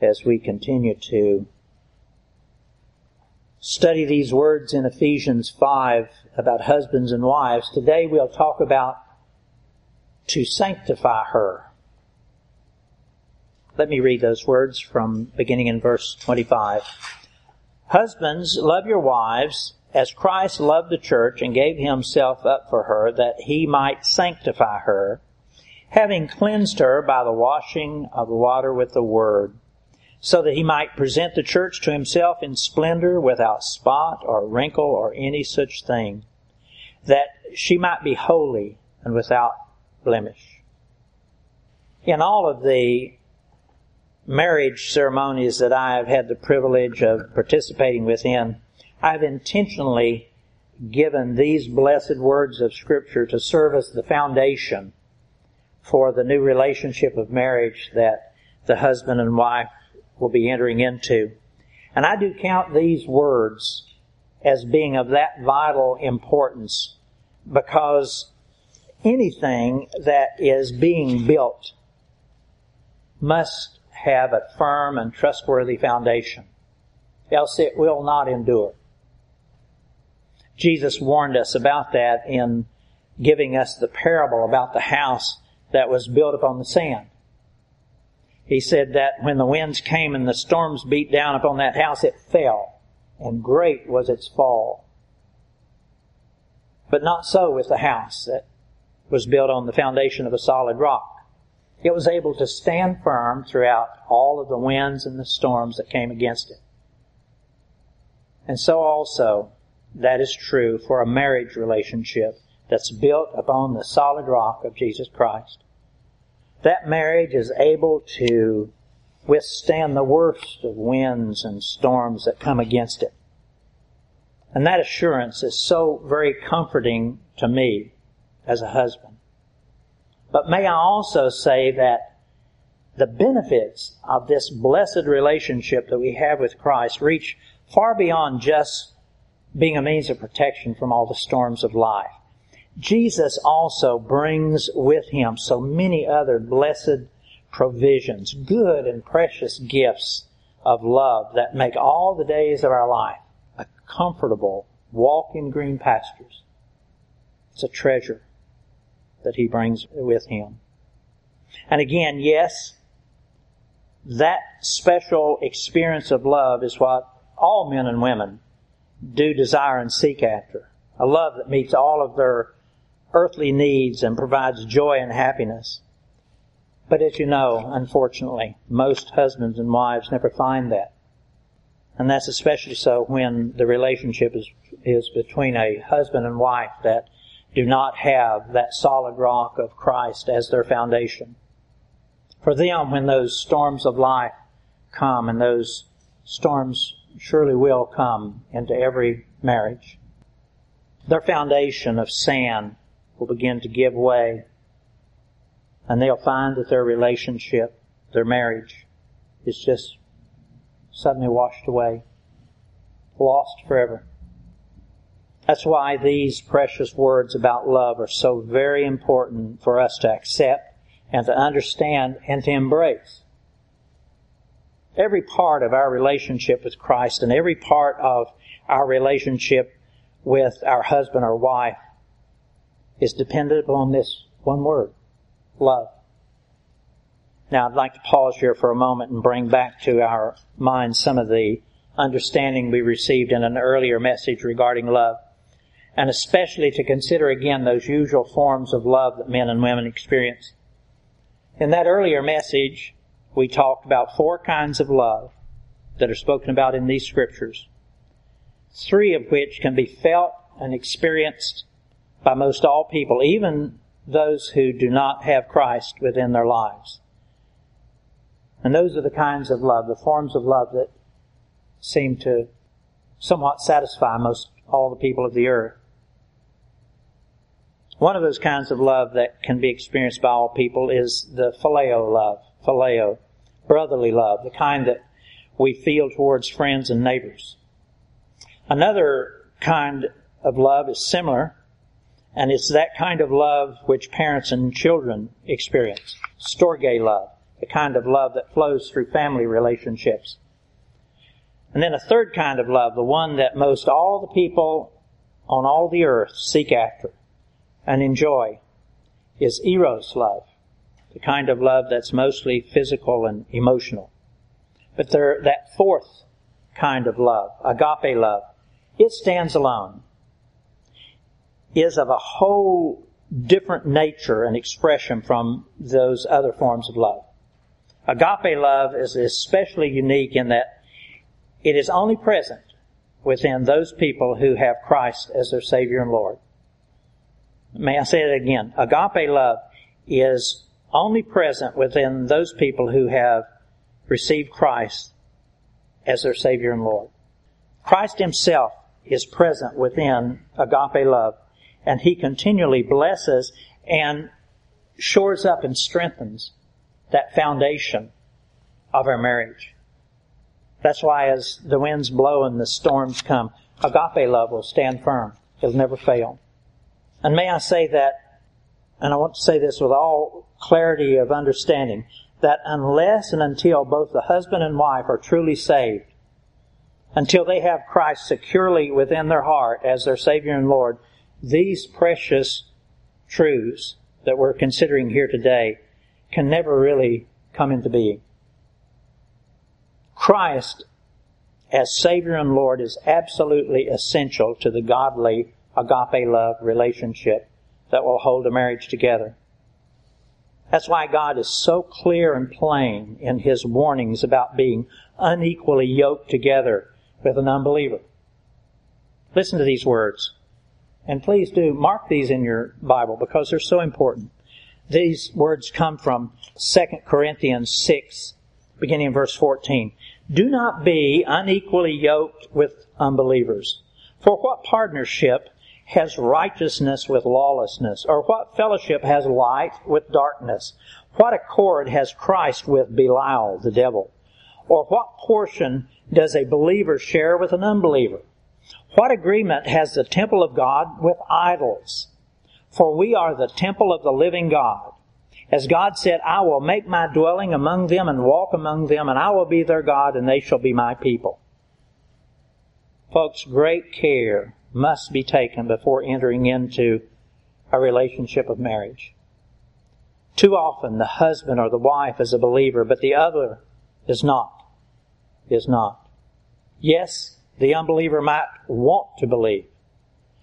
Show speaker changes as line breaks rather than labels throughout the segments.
as we continue to study these words in Ephesians 5 about husbands and wives. Today we'll talk about to sanctify her. Let me read those words from beginning in verse 25. Husbands, love your wives as Christ loved the church and gave himself up for her that he might sanctify her, having cleansed her by the washing of water with the word, so that he might present the church to himself in splendor without spot or wrinkle or any such thing, that she might be holy and without blemish. In all of the marriage ceremonies that I have had the privilege of participating within, I've intentionally given these blessed words of Scripture to serve as the foundation for the new relationship of marriage that the husband and wife will be entering into. And I do count these words as being of that vital importance because anything that is being built must have a firm and trustworthy foundation, else it will not endure. Jesus warned us about that in giving us the parable about the house that was built upon the sand. He said that when the winds came and the storms beat down upon that house, it fell, and great was its fall. But not so with the house that was built on the foundation of a solid rock. It was able to stand firm throughout all of the winds and the storms that came against it. And so also, that is true for a marriage relationship that's built upon the solid rock of Jesus Christ. That marriage is able to withstand the worst of winds and storms that come against it. And that assurance is so very comforting to me as a husband. But may I also say that the benefits of this blessed relationship that we have with Christ reach far beyond just being a means of protection from all the storms of life. Jesus also brings with him so many other blessed provisions, good and precious gifts of love that make all the days of our life a comfortable walk in green pastures. It's a treasure that he brings with him. And again, yes, that special experience of love is what all men and women do desire and seek after. A love that meets all of their earthly needs and provides joy and happiness. But as you know, unfortunately, most husbands and wives never find that. And that's especially so when the relationship is, is between a husband and wife that do not have that solid rock of Christ as their foundation. For them, when those storms of life come, and those storms surely will come into every marriage. Their foundation of sand will begin to give way, and they'll find that their relationship, their marriage, is just suddenly washed away, lost forever. That's why these precious words about love are so very important for us to accept and to understand and to embrace every part of our relationship with Christ and every part of our relationship with our husband or wife is dependent upon this one word, love. Now I'd like to pause here for a moment and bring back to our minds some of the understanding we received in an earlier message regarding love. And especially to consider again those usual forms of love that men and women experience. In that earlier message, we talked about four kinds of love that are spoken about in these scriptures, three of which can be felt and experienced by most all people, even those who do not have Christ within their lives. And those are the kinds of love, the forms of love that seem to somewhat satisfy most all the people of the earth. One of those kinds of love that can be experienced by all people is the phileo love. Phileo brotherly love, the kind that we feel towards friends and neighbors. Another kind of love is similar, and it's that kind of love which parents and children experience. Storge love. the kind of love that flows through family relationships. And then a third kind of love, the one that most all the people on all the earth seek after and enjoy, is eros love, the kind of love that's mostly physical and emotional. But there, that fourth kind of love, agape love, it stands alone, is of a whole different nature and expression from those other forms of love. Agape love is especially unique in that it is only present within those people who have Christ as their Savior and Lord. May I say it again? Agape love is only present within those people who have received Christ as their Savior and Lord. Christ Himself is present within agape love and He continually blesses and shores up and strengthens that foundation of our marriage. That's why as the winds blow and the storms come, agape love will stand firm. It'll never fail. And may I say that, and I want to say this with all clarity of understanding, that unless and until both the husband and wife are truly saved, until they have Christ securely within their heart as their Savior and Lord, these precious truths that we're considering here today can never really come into being. Christ as Savior and Lord is absolutely essential to the godly agape love relationship that will hold a marriage together. That's why God is so clear and plain in His warnings about being unequally yoked together with an unbeliever. Listen to these words. And please do mark these in your Bible because they're so important. These words come from 2 Corinthians 6, beginning in verse 14. Do not be unequally yoked with unbelievers. For what partnership has righteousness with lawlessness? Or what fellowship has light with darkness? What accord has Christ with Belial, the devil? Or what portion does a believer share with an unbeliever? What agreement has the temple of God with idols? For we are the temple of the living God. As God said, I will make my dwelling among them and walk among them, and I will be their God, and they shall be my people. Folks, great care must be taken before entering into a relationship of marriage. Too often the husband or the wife is a believer, but the other is not. Is not. Yes, the unbeliever might want to believe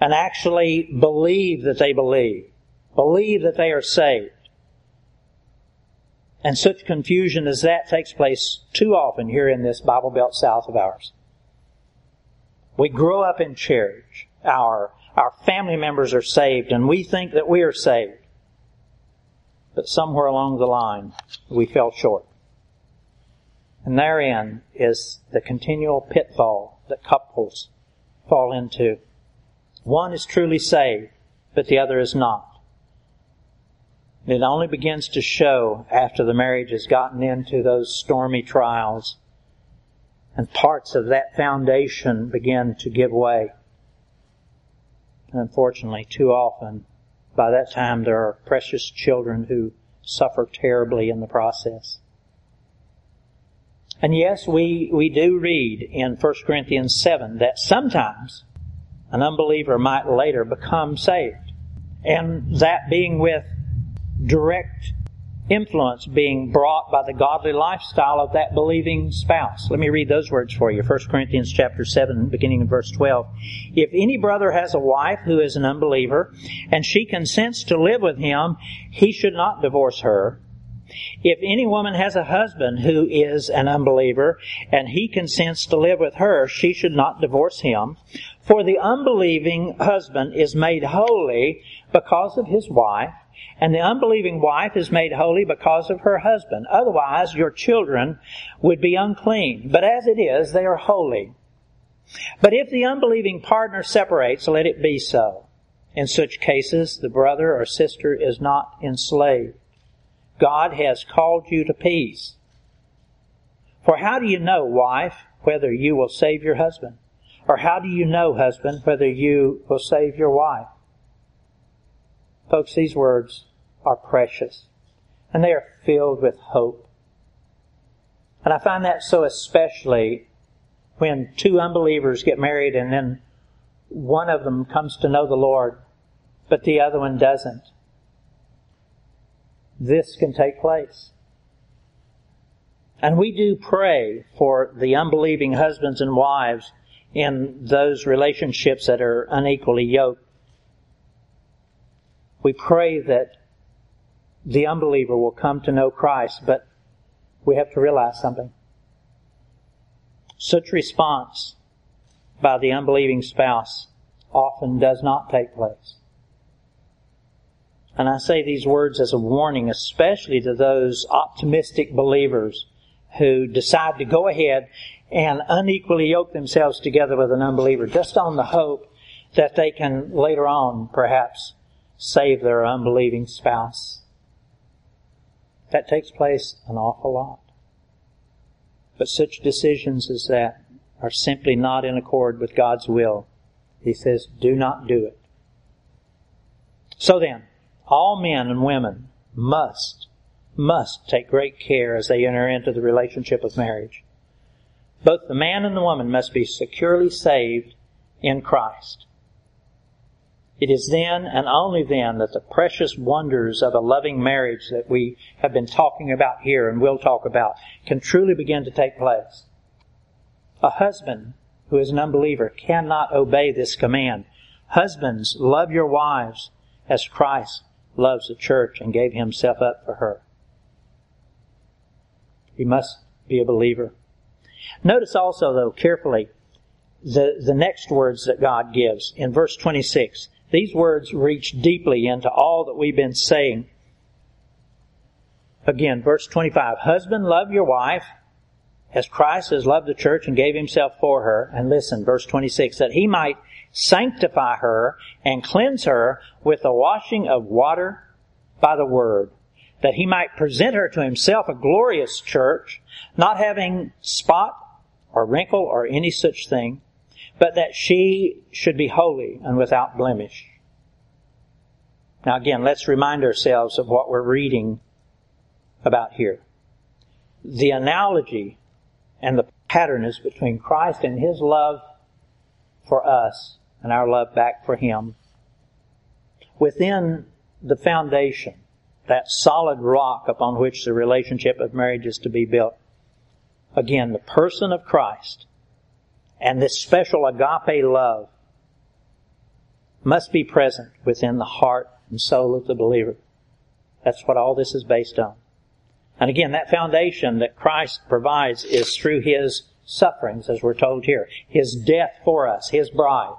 and actually believe that they believe, believe that they are saved. And such confusion as that takes place too often here in this Bible Belt South of ours. We grow up in church. Our, our family members are saved and we think that we are saved. But somewhere along the line, we fell short. And therein is the continual pitfall that couples fall into. One is truly saved, but the other is not. It only begins to show after the marriage has gotten into those stormy trials and parts of that foundation begin to give way. And unfortunately, too often, by that time there are precious children who suffer terribly in the process. And yes, we, we do read in 1 Corinthians 7 that sometimes an unbeliever might later become saved. And that being with direct influence being brought by the godly lifestyle of that believing spouse. Let me read those words for you. 1 Corinthians chapter 7, beginning in verse 12. If any brother has a wife who is an unbeliever, and she consents to live with him, he should not divorce her. If any woman has a husband who is an unbeliever, and he consents to live with her, she should not divorce him. For the unbelieving husband is made holy because of his wife, and the unbelieving wife is made holy because of her husband. Otherwise, your children would be unclean. But as it is, they are holy. But if the unbelieving partner separates, let it be so. In such cases, the brother or sister is not enslaved. God has called you to peace. For how do you know, wife, whether you will save your husband? Or how do you know, husband, whether you will save your wife? Folks, these words are precious and they are filled with hope And I find that so especially when two unbelievers get married and then one of them comes to know the Lord, but the other one doesn't. This can take place. And we do pray for the unbelieving husbands and wives in those relationships that are unequally yoked. We pray that the unbeliever will come to know Christ, but we have to realize something. Such response by the unbelieving spouse often does not take place. And I say these words as a warning, especially to those optimistic believers who decide to go ahead and unequally yoke themselves together with an unbeliever just on the hope that they can later on perhaps save their unbelieving spouse. That takes place an awful lot. But such decisions as that are simply not in accord with God's will. He says, do not do it. So then, all men and women must, must take great care as they enter into the relationship of marriage. Both the man and the woman must be securely saved in Christ. It is then and only then that the precious wonders of a loving marriage that we have been talking about here and will talk about can truly begin to take place. A husband who is an unbeliever cannot obey this command. Husbands, love your wives as Christ loves the church and gave himself up for her. He must be a believer. Notice also, though, carefully, the, the next words that God gives in verse 26. These words reach deeply into all that we've been saying. Again, verse 25. Husband, love your wife as Christ has loved the church and gave himself for her. And listen, verse 26, that he might sanctify her and cleanse her with the washing of water by the word, that he might present her to himself a glorious church, not having spot or wrinkle or any such thing, but that she should be holy and without blemish. Now again, let's remind ourselves of what we're reading about here. The analogy and the pattern is between Christ and His love for us and our love back for Him. Within the foundation, that solid rock upon which the relationship of marriage is to be built, again, the person of Christ and this special agape love must be present within the heart and soul of the believer. That's what all this is based on. And again, that foundation that Christ provides is through His sufferings, as we're told here. His death for us, His bride.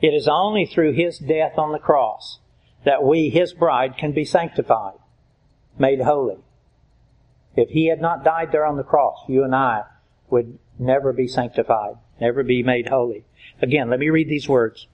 It is only through His death on the cross that we, His bride, can be sanctified, made holy. If He had not died there on the cross, you and I would never be sanctified, never be made holy. Again, let me read these words.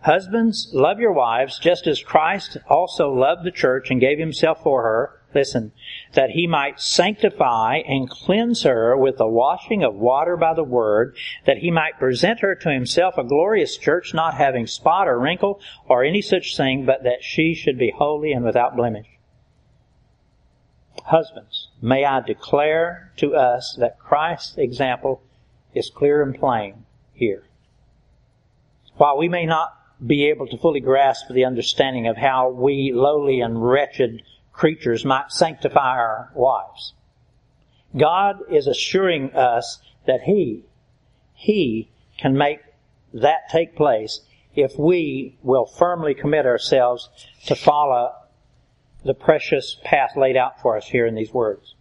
Husbands, love your wives just as Christ also loved the church and gave himself for her. Listen, that he might sanctify and cleanse her with the washing of water by the word, that he might present her to himself a glorious church, not having spot or wrinkle or any such thing, but that she should be holy and without blemish. Husbands, may I declare to us that Christ's example is clear and plain here. While we may not be able to fully grasp the understanding of how we lowly and wretched creatures might sanctify our wives, God is assuring us that He, He can make that take place if we will firmly commit ourselves to follow the precious path laid out for us here in these words.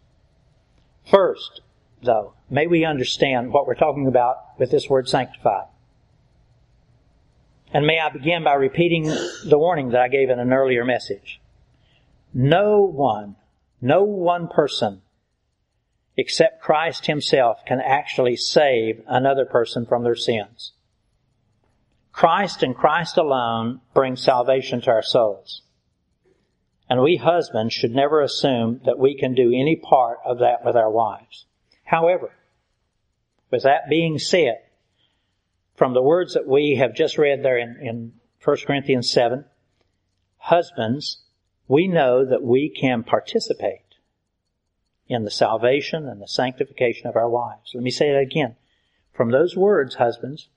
First, though, may we understand what we're talking about with this word sanctified. And may I begin by repeating the warning that I gave in an earlier message. No one, no one person except Christ himself can actually save another person from their sins. Christ and Christ alone bring salvation to our souls. And we husbands should never assume that we can do any part of that with our wives. However, with that being said, from the words that we have just read there in, in 1 Corinthians 7, husbands, we know that we can participate in the salvation and the sanctification of our wives. Let me say that again. From those words, husbands,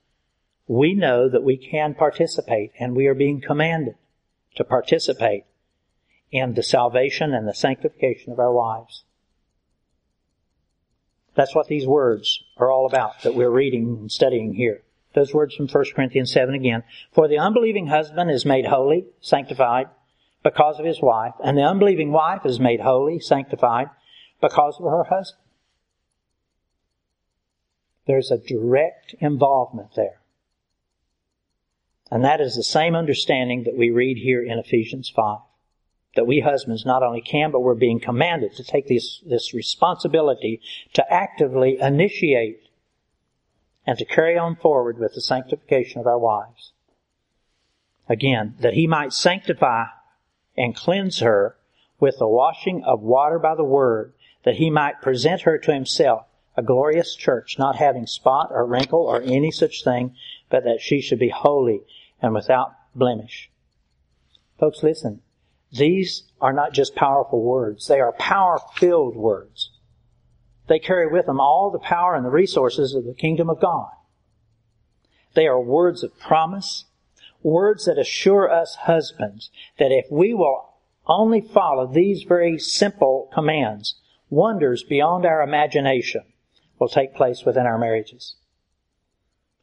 we know that we can participate and we are being commanded to participate in the salvation and the sanctification of our wives. That's what these words are all about that we're reading and studying here. Those words from 1 Corinthians 7 again. For the unbelieving husband is made holy, sanctified, because of his wife, and the unbelieving wife is made holy, sanctified, because of her husband. There's a direct involvement there. And that is the same understanding that we read here in Ephesians 5. That we husbands not only can, but we're being commanded to take this, this responsibility to actively initiate and to carry on forward with the sanctification of our wives. Again, that he might sanctify and cleanse her with the washing of water by the word, that he might present her to himself a glorious church, not having spot or wrinkle or any such thing, but that she should be holy and without blemish. Folks, listen. These are not just powerful words. They are power-filled words. They carry with them all the power and the resources of the kingdom of God. They are words of promise, words that assure us husbands that if we will only follow these very simple commands, wonders beyond our imagination will take place within our marriages.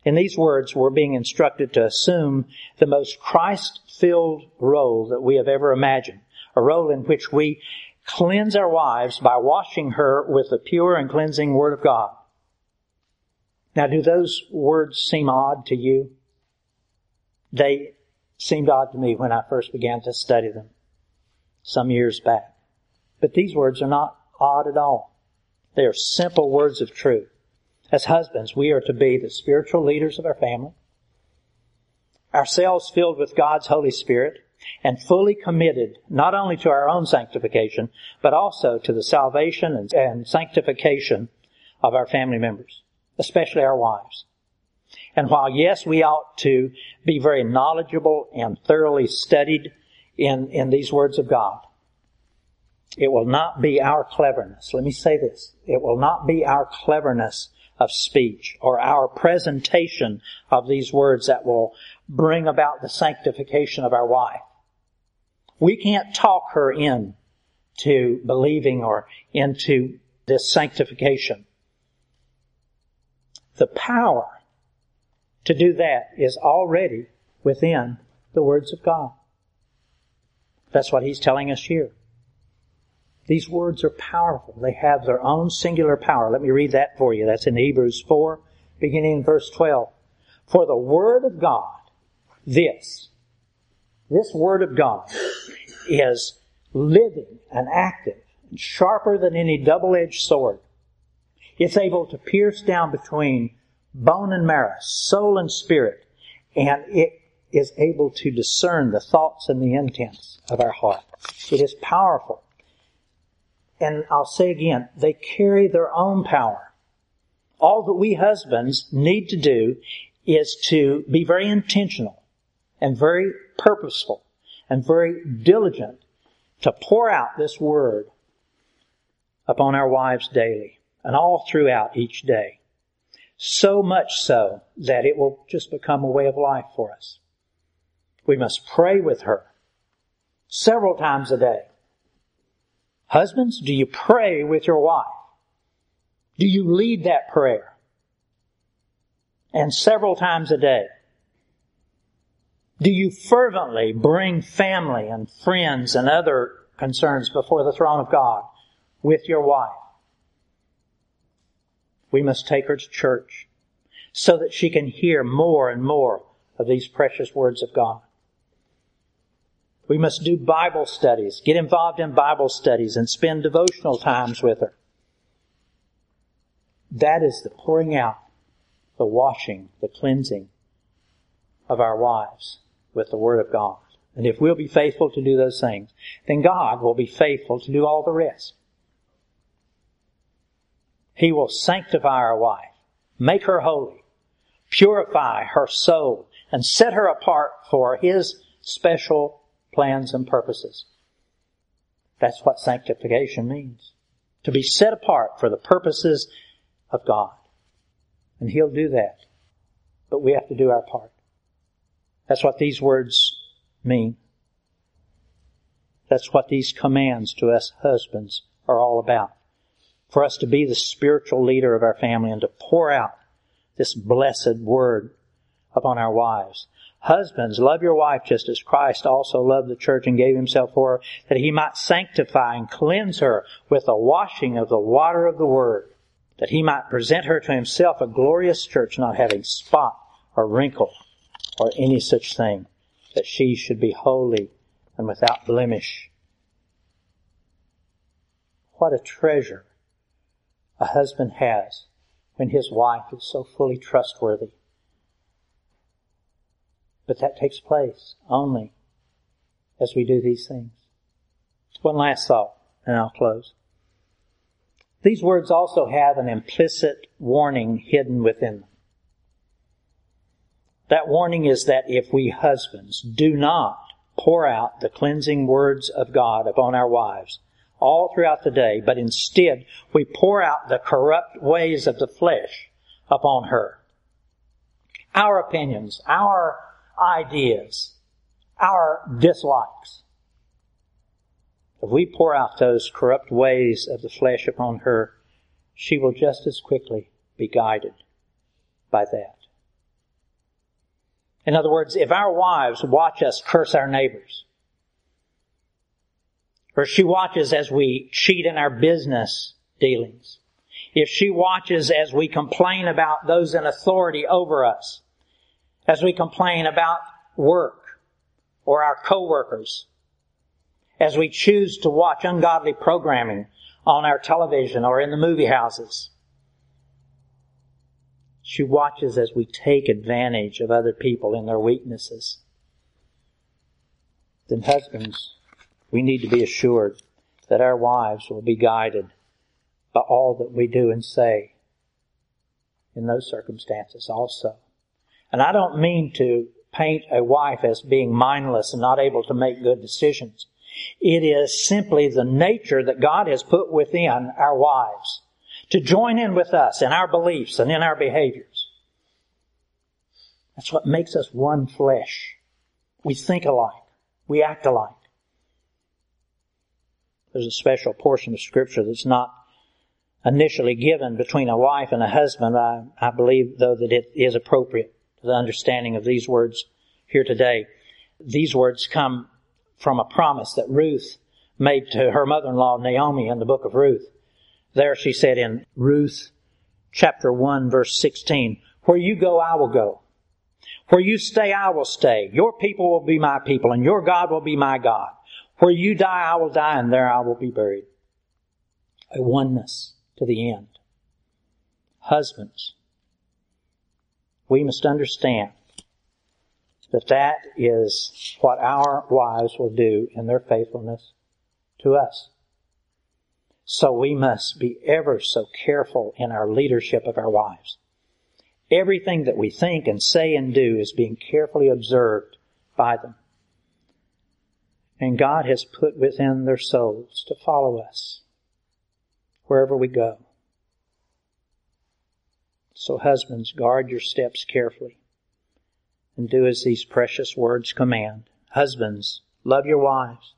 In these words, we're being instructed to assume the most Christ-filled role that we have ever imagined. A role in which we cleanse our wives by washing her with the pure and cleansing Word of God. Now, do those words seem odd to you? They seemed odd to me when I first began to study them some years back. But these words are not odd at all. They are simple words of truth. As husbands, we are to be the spiritual leaders of our family, ourselves filled with God's Holy Spirit, and fully committed not only to our own sanctification, but also to the salvation and, sanctification of our family members, especially our wives. And while yes, we ought to be very knowledgeable and thoroughly studied in, in these words of God, it will not be our cleverness. Let me say this. It will not be our cleverness of speech or our presentation of these words that will bring about the sanctification of our wife. We can't talk her in to believing or into this sanctification. The power to do that is already within the words of God. That's what he's telling us here. These words are powerful. They have their own singular power. Let me read that for you. That's in Hebrews 4, beginning in verse 12. For the Word of God, this, this Word of God is living and active sharper than any double-edged sword. It's able to pierce down between bone and marrow, soul and spirit, and it is able to discern the thoughts and the intents of our heart. It is powerful. And I'll say again, they carry their own power. All that we husbands need to do is to be very intentional and very purposeful and very diligent to pour out this word upon our wives daily and all throughout each day. So much so that it will just become a way of life for us. We must pray with her several times a day. Husbands, do you pray with your wife? Do you lead that prayer? And several times a day. Do you fervently bring family and friends and other concerns before the throne of God with your wife? We must take her to church so that she can hear more and more of these precious words of God. We must do Bible studies, get involved in Bible studies and spend devotional times with her. That is the pouring out, the washing, the cleansing of our wives with the Word of God. And if we'll be faithful to do those things, then God will be faithful to do all the rest. He will sanctify our wife, make her holy, purify her soul, and set her apart for His special plans and purposes. That's what sanctification means. to be set apart for the purposes of God. And He'll do that. But we have to do our part. That's what these words mean. That's what these commands to us husbands are all about. For us to be the spiritual leader of our family and to pour out this blessed word upon our wives. Husbands, love your wife just as Christ also loved the church and gave himself for her, that he might sanctify and cleanse her with the washing of the water of the word, that he might present her to himself a glorious church, not having spot or wrinkle or any such thing, that she should be holy and without blemish. What a treasure a husband has when his wife is so fully trustworthy but that takes place only as we do these things. One last thought, and I'll close. These words also have an implicit warning hidden within them. That warning is that if we husbands do not pour out the cleansing words of God upon our wives all throughout the day, but instead we pour out the corrupt ways of the flesh upon her. Our opinions, our ideas, our dislikes. If we pour out those corrupt ways of the flesh upon her, she will just as quickly be guided by that. In other words, if our wives watch us curse our neighbors, or she watches as we cheat in our business dealings, if she watches as we complain about those in authority over us, as we complain about work or our coworkers, as we choose to watch ungodly programming on our television or in the movie houses. She watches as we take advantage of other people in their weaknesses. Then husbands, we need to be assured that our wives will be guided by all that we do and say in those circumstances also. And I don't mean to paint a wife as being mindless and not able to make good decisions. It is simply the nature that God has put within our wives to join in with us in our beliefs and in our behaviors. That's what makes us one flesh. We think alike. We act alike. There's a special portion of scripture that's not initially given between a wife and a husband. I, I believe though that it is appropriate to the understanding of these words here today. These words come from a promise that Ruth made to her mother-in-law Naomi in the book of Ruth. There she said in Ruth chapter 1 verse 16, where you go, I will go. Where you stay, I will stay. Your people will be my people and your God will be my God. Where you die, I will die and there I will be buried. A oneness to the end. Husbands, we must understand that that is what our wives will do in their faithfulness to us. So we must be ever so careful in our leadership of our wives. Everything that we think and say and do is being carefully observed by them. And God has put within their souls to follow us wherever we go. So husbands, guard your steps carefully and do as these precious words command. Husbands, love your wives,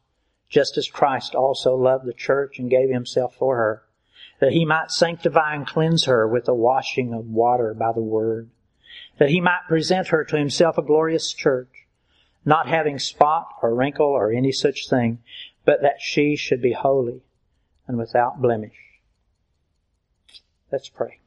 just as Christ also loved the church and gave himself for her, that he might sanctify and cleanse her with the washing of water by the word, that he might present her to himself a glorious church, not having spot or wrinkle or any such thing, but that she should be holy and without blemish. Let's pray.